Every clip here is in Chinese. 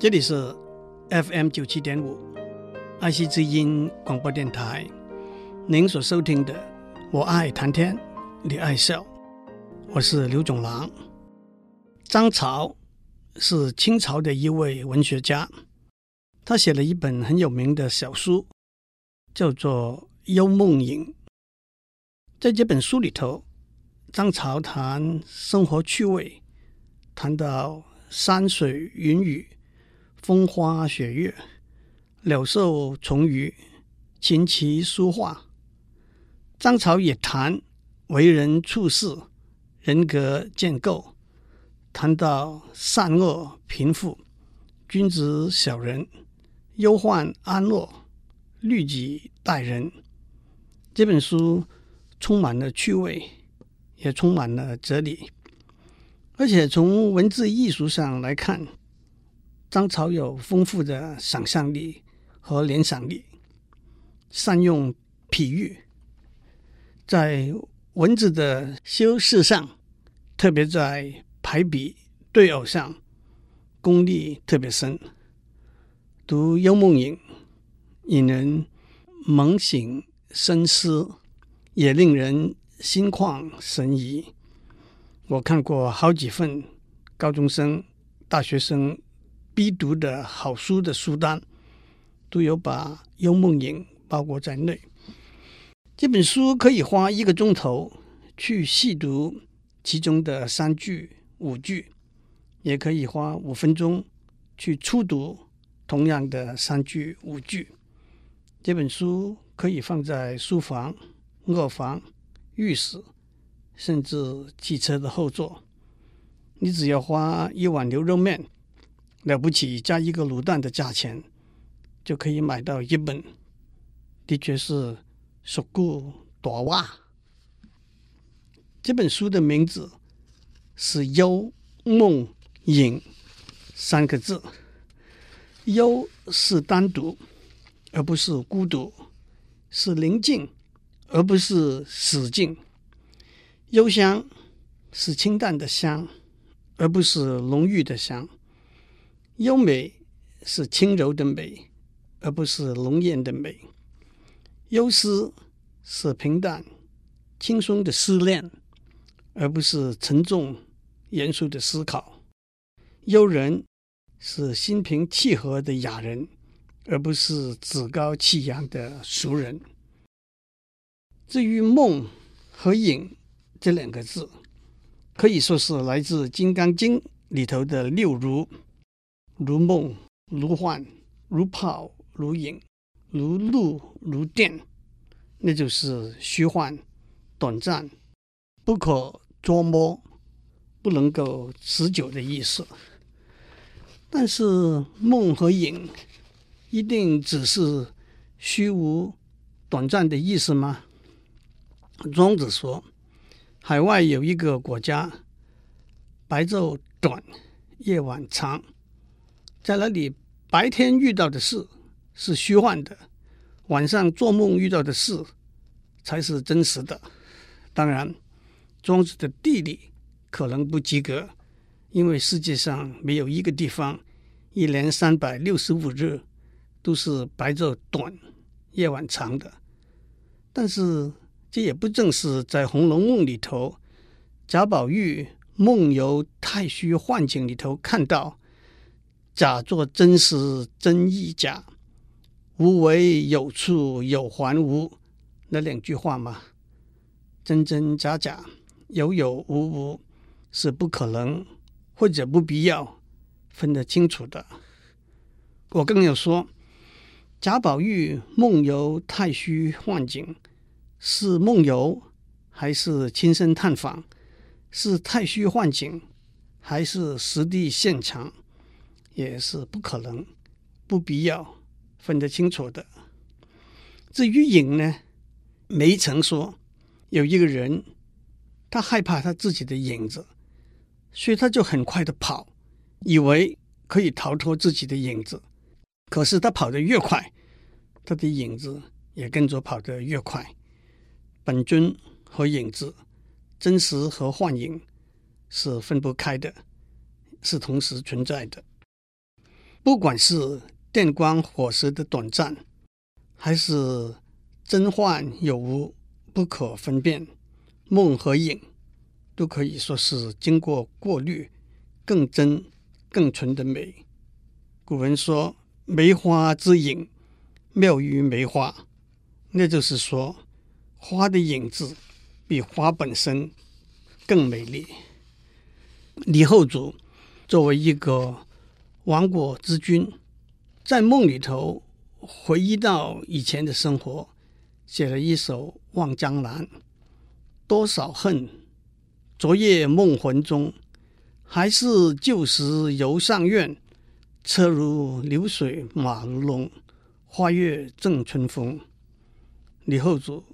这里是 FM 九七点五爱惜之音广播电台，您所收听的《我爱谈天，你爱笑》，我是刘总郎。张潮是清朝的一位文学家，他写了一本很有名的小书，叫做《幽梦影》。在这本书里头，张潮谈生活趣味，谈到山水云雨。风花雪月、鸟兽虫鱼、琴棋书画，张朝也谈为人处事、人格建构，谈到善恶贫富、君子小人、忧患安乐、律己待人。这本书充满了趣味，也充满了哲理，而且从文字艺术上来看。张潮有丰富的想象力和联想力，善用比喻，在文字的修饰上，特别在排比对偶上功力特别深。读《幽梦影》，引人猛醒深思，也令人心旷神怡。我看过好几份高中生、大学生。必读的好书的书单都有把《幽梦影》包括在内。这本书可以花一个钟头去细读其中的三句五句，也可以花五分钟去初读同样的三句五句。这本书可以放在书房、卧房、浴室，甚至汽车的后座。你只要花一碗牛肉面。了不起，加一个卤蛋的价钱，就可以买到一本，的确是熟古大哇。这本书的名字是“幽梦影”三个字，“幽”是单独，而不是孤独；是宁静，而不是死静；幽香是清淡的香，而不是浓郁的香。优美是轻柔的美，而不是浓艳的美；忧思是平淡、轻松的思念，而不是沉重、严肃的思考；幽人是心平气和的雅人，而不是趾高气扬的俗人。至于“梦”和“影”这两个字，可以说是来自《金刚经》里头的六如。如梦如幻，如泡如影，如露如电，那就是虚幻、短暂、不可捉摸、不能够持久的意思。但是梦和影一定只是虚无、短暂的意思吗？庄子说：“海外有一个国家，白昼短，夜晚长。”在那里，白天遇到的事是虚幻的，晚上做梦遇到的事才是真实的。当然，庄子的地理可能不及格，因为世界上没有一个地方一年三百六十五日都是白昼短、夜晚长的。但是，这也不正是在《红楼梦》里头，贾宝玉梦游太虚幻境里头看到。假作真时真亦假，无为有处有还无，那两句话嘛，真真假假，有有无无，是不可能或者不必要分得清楚的。我更要说，贾宝玉梦游太虚幻境，是梦游还是亲身探访？是太虚幻境还是实地现场？也是不可能、不必要分得清楚的。至于影呢，梅曾说有一个人，他害怕他自己的影子，所以他就很快的跑，以为可以逃脱自己的影子。可是他跑得越快，他的影子也跟着跑得越快。本尊和影子，真实和幻影是分不开的，是同时存在的。不管是电光火石的短暂，还是真幻有无不可分辨，梦和影都可以说是经过过滤，更真更纯的美。古人说：“梅花之影，妙于梅花。”那就是说，花的影子比花本身更美丽。李后主作为一个亡国之君，在梦里头回忆到以前的生活，写了一首《望江南》：“多少恨，昨夜梦魂中，还是旧时游上苑。”车如流水马如龙，花月正春风。李后主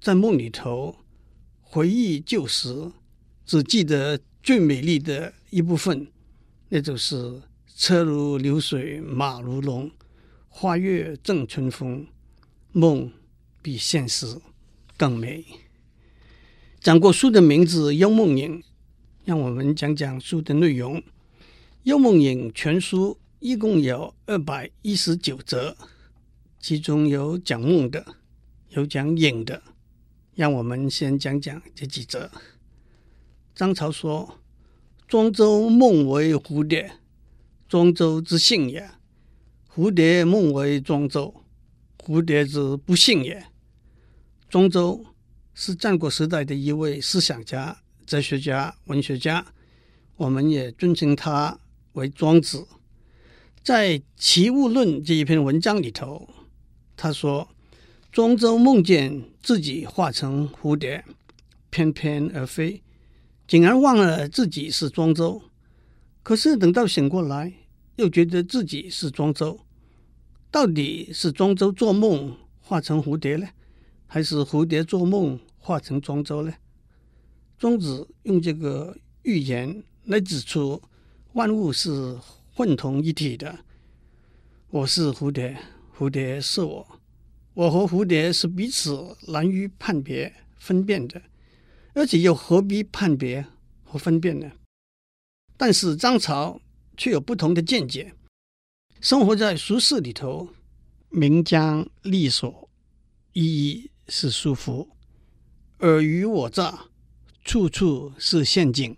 在梦里头回忆旧时，只记得最美丽的一部分，那就是车如流水马如龙，花月正春风。梦比现实更美。讲过书的名字《幽梦影》，让我们讲讲书的内容，《幽梦影》全书。一共有二百一十九则，其中有讲梦的，有讲影的。让我们先讲讲这几则。张潮说：“庄周梦为蝴蝶，庄周之幸也；蝴蝶梦为庄周，蝴蝶之不幸也。”庄周是战国时代的一位思想家、哲学家、文学家，我们也尊称他为庄子。在《齐物论》这一篇文章里头，他说：“庄周梦见自己化成蝴蝶，翩翩而飞，竟然忘了自己是庄周。可是等到醒过来，又觉得自己是庄周。到底是庄周做梦化成蝴蝶呢，还是蝴蝶做梦化成庄周呢？”庄子用这个寓言来指出，万物是。混同一体的，我是蝴蝶，蝴蝶是我，我和蝴蝶是彼此难于判别分辨的，而且又何必判别和分辨呢？但是张潮却有不同的见解。生活在俗世里头，名将利锁，一一是舒服；尔虞我诈，处处是陷阱。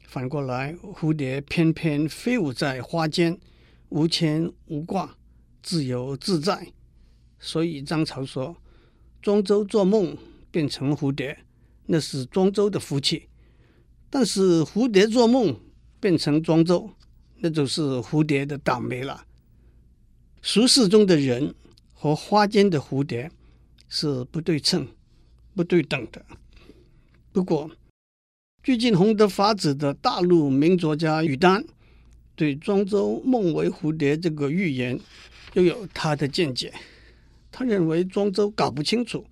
反过来，蝴蝶翩翩飞舞在花间，无牵无挂，自由自在。所以张潮说，庄周做梦变成蝴蝶，那是庄周的福气；但是蝴蝶做梦变成庄周，那就是蝴蝶的倒霉了。俗世中的人和花间的蝴蝶是不对称、不对等的。不过，最近红得发紫的大陆名作家于丹，对庄周梦为蝴蝶这个寓言，又有他的见解。他认为庄周搞不清楚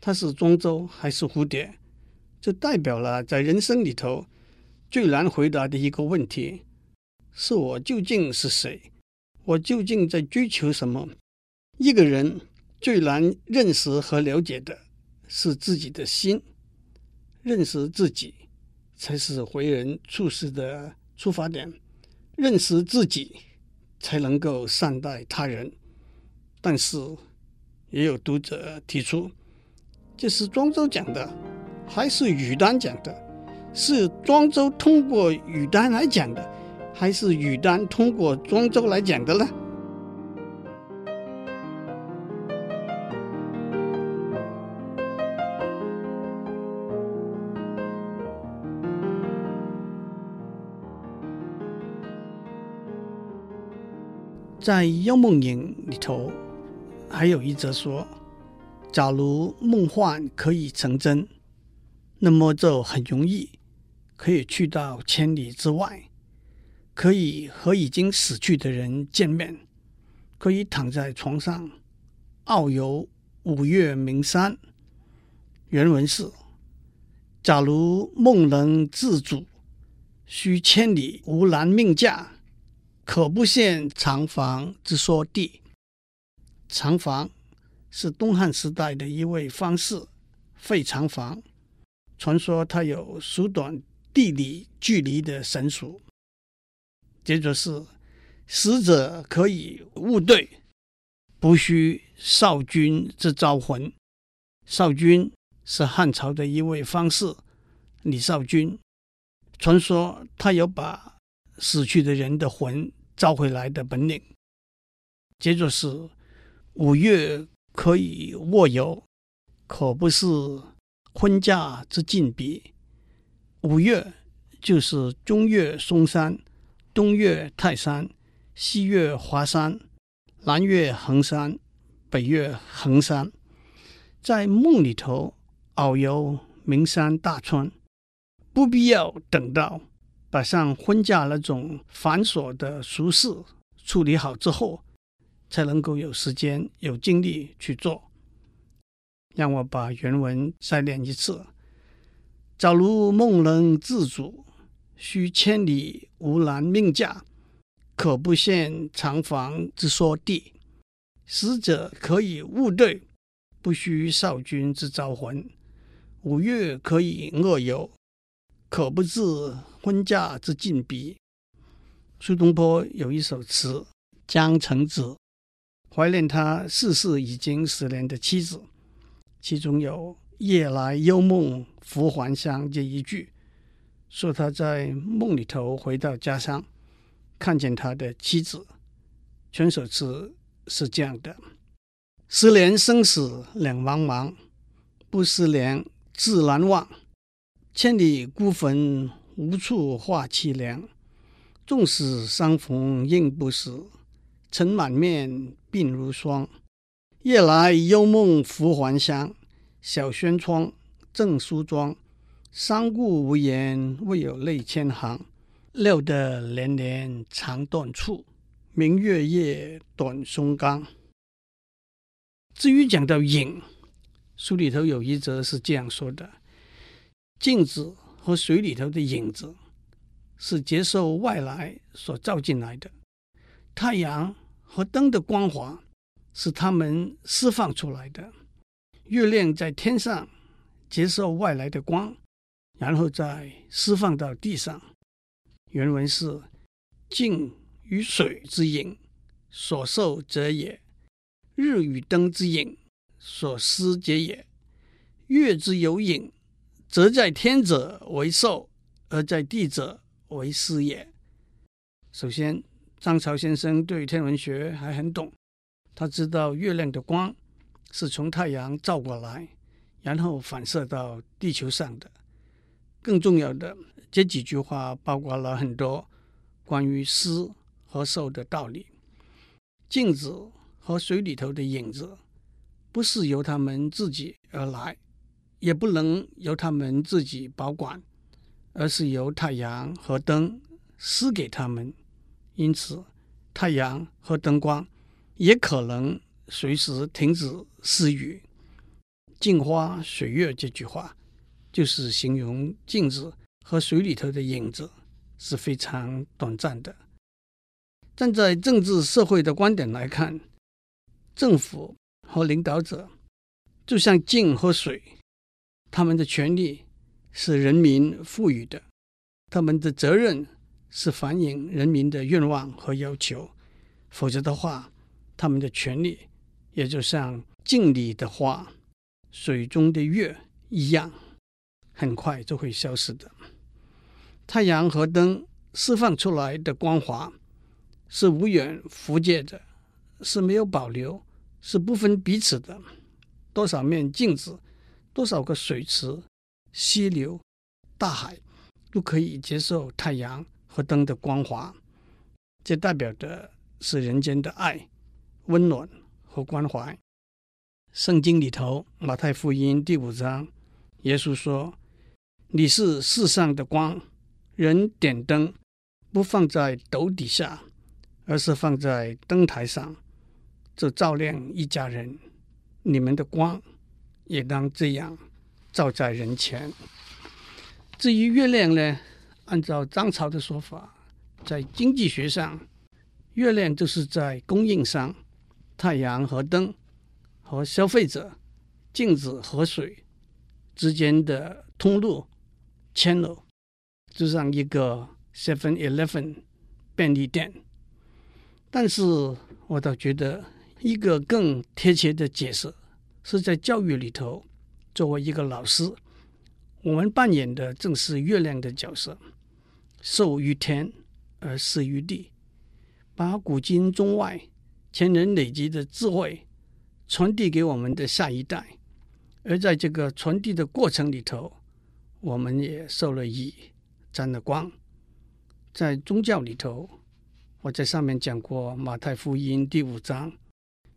他是庄周还是蝴蝶，这代表了在人生里头最难回答的一个问题：是我究竟是谁？我究竟在追求什么？一个人最难认识和了解的是自己的心，认识自己。才是为人处事的出发点，认识自己才能够善待他人。但是，也有读者提出，这是庄周讲的，还是于丹讲的？是庄周通过于丹来讲的，还是于丹通过庄周来讲的呢？在《幽梦影》里头，还有一则说：假如梦幻可以成真，那么就很容易可以去到千里之外，可以和已经死去的人见面，可以躺在床上遨游五岳名山。原文是：假如梦能自主，须千里无难命驾。可不羡长房之说地。长房是东汉时代的一位方士，废长房，传说他有数短地理距离的神术。接着是死者可以误对，不须少君之招魂。少君是汉朝的一位方士，李少君。传说他有把死去的人的魂召回来的本领。接着是五月可以卧游，可不是婚嫁之禁别。五岳就是中岳嵩山、东岳泰山、西岳华山、南岳衡山、北岳恒山，在梦里头遨游名山大川。不必要等到把上婚嫁那种繁琐的俗事处理好之后，才能够有时间、有精力去做。让我把原文再念一次：早如梦能自主，须千里无难命嫁，可不羡长房之说地。死者可以误对，不须少君之招魂。五岳可以恶游。可不至婚嫁之禁别。苏东坡有一首词《江城子》，怀念他逝世已经十年的妻子，其中有“夜来幽梦忽还乡”这一句，说他在梦里头回到家乡，看见他的妻子。全首词是这样的：“十年生死两茫茫，不识莲自难忘。”千里孤坟，无处话凄凉。纵使相逢应不识，尘满面，鬓如霜。夜来幽梦忽还乡，小轩窗，正梳妆。三顾无言，唯有泪千行。料得年年肠断处，明月夜，短松冈。至于讲到影，书里头有一则是这样说的。镜子和水里头的影子是接受外来所照进来的，太阳和灯的光华是他们释放出来的。月亮在天上接受外来的光，然后再释放到地上。原文是：镜与水之影，所受者也；日与灯之影，所思者也。月之有影。则在天者为受，而在地者为施也。首先，张潮先生对天文学还很懂，他知道月亮的光是从太阳照过来，然后反射到地球上的。更重要的，这几句话包括了很多关于施和受的道理。镜子和水里头的影子，不是由他们自己而来。也不能由他们自己保管，而是由太阳和灯施给他们。因此，太阳和灯光也可能随时停止私语。“镜花水月”这句话，就是形容镜子和水里头的影子是非常短暂的。站在政治社会的观点来看，政府和领导者就像镜和水。他们的权力是人民赋予的，他们的责任是反映人民的愿望和要求，否则的话，他们的权力也就像镜里的花、水中的月一样，很快就会消失的。太阳和灯释放出来的光华是无远弗届的，是没有保留，是不分彼此的。多少面镜子，多少个水池、溪流、大海都可以接受太阳和灯的光华，这代表的是人间的爱、温暖和关怀。圣经里头，马太福音第五章，耶稣说：“你是世上的光，人点灯不放在斗底下，而是放在灯台上，就照亮一家人。你们的光。”也当这样照在人前。至于月亮呢？按照张潮的说法，在经济学上，月亮就是在供应商太阳和灯和消费者镜子和水之间的通路 （channel），就像一个 Seven Eleven 便利店。但是我倒觉得一个更贴切的解释是在教育里头，作为一个老师，我们扮演的正是月亮的角色，受于天而施于地，把古今中外前人累积的智慧传递给我们的下一代。而在这个传递的过程里头，我们也受了益，沾了光。在宗教里头，我在上面讲过马太福音第五章，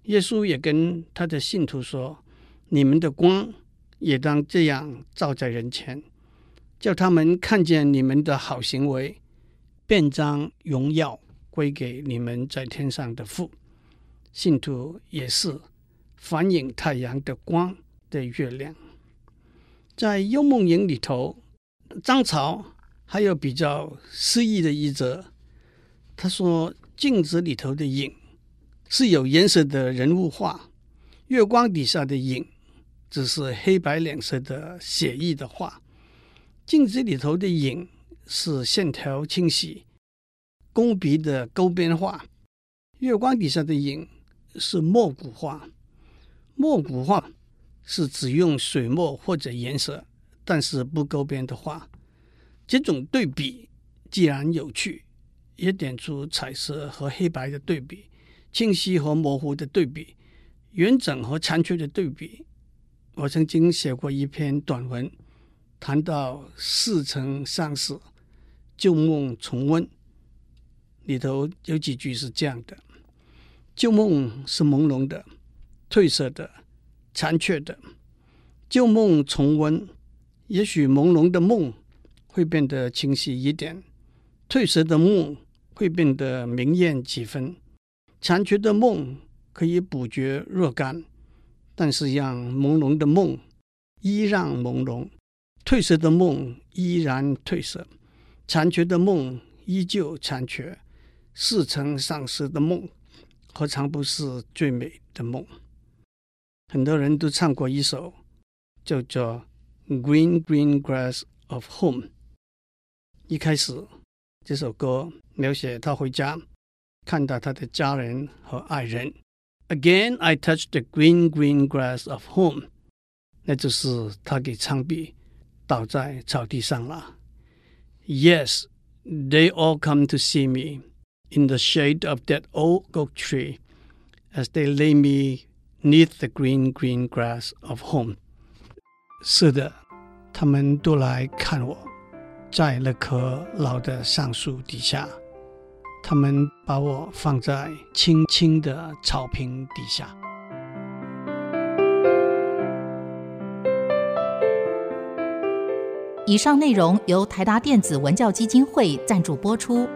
耶稣也跟他的信徒说：“你们的光也当这样照在人前，叫他们看见你们的好行为，便将荣耀归给你们在天上的父。”信徒也是反映太阳的光。的月亮，在《幽梦影》里头，张潮还有比较诗意的一则。他说：“镜子里头的影是有颜色的人物画，月光底下的影只是黑白两色的写意的画。镜子里头的影是线条清晰、工笔的勾边画，月光底下的影是墨骨画。墨骨画。”是只用水墨或者颜色，但是不勾边的画。这种对比既然有趣，也点出彩色和黑白的对比，清晰和模糊的对比，完整和残缺的对比。我曾经写过一篇短文，谈到似曾相识、旧梦重温。里头有几句是这样的：旧梦是朦胧的、褪色的。残缺的旧梦重温，也许朦胧的梦会变得清晰一点，褪色的梦会变得明艳几分，残缺的梦可以补觉若干，但是让朦胧的梦依然朦胧，褪色的梦依然褪色，残缺的梦依旧残缺，似曾相识的梦何尝不是最美的梦？很多人都唱过一首叫做《Green Green Grass of Home》。一开始，这首歌描写他回家，看到他的家人和爱人。Again, I touch the green green grass of home。那就是他给枪毙，倒在草地上了。Yes, they all come to see me in the shade of that old oak tree as they lay me. Neath the green, green grass of home。是的，他们都来看我，在那棵老的橡树底下。他们把我放在青青的草坪底下。以上内容由台达电子文教基金会赞助播出。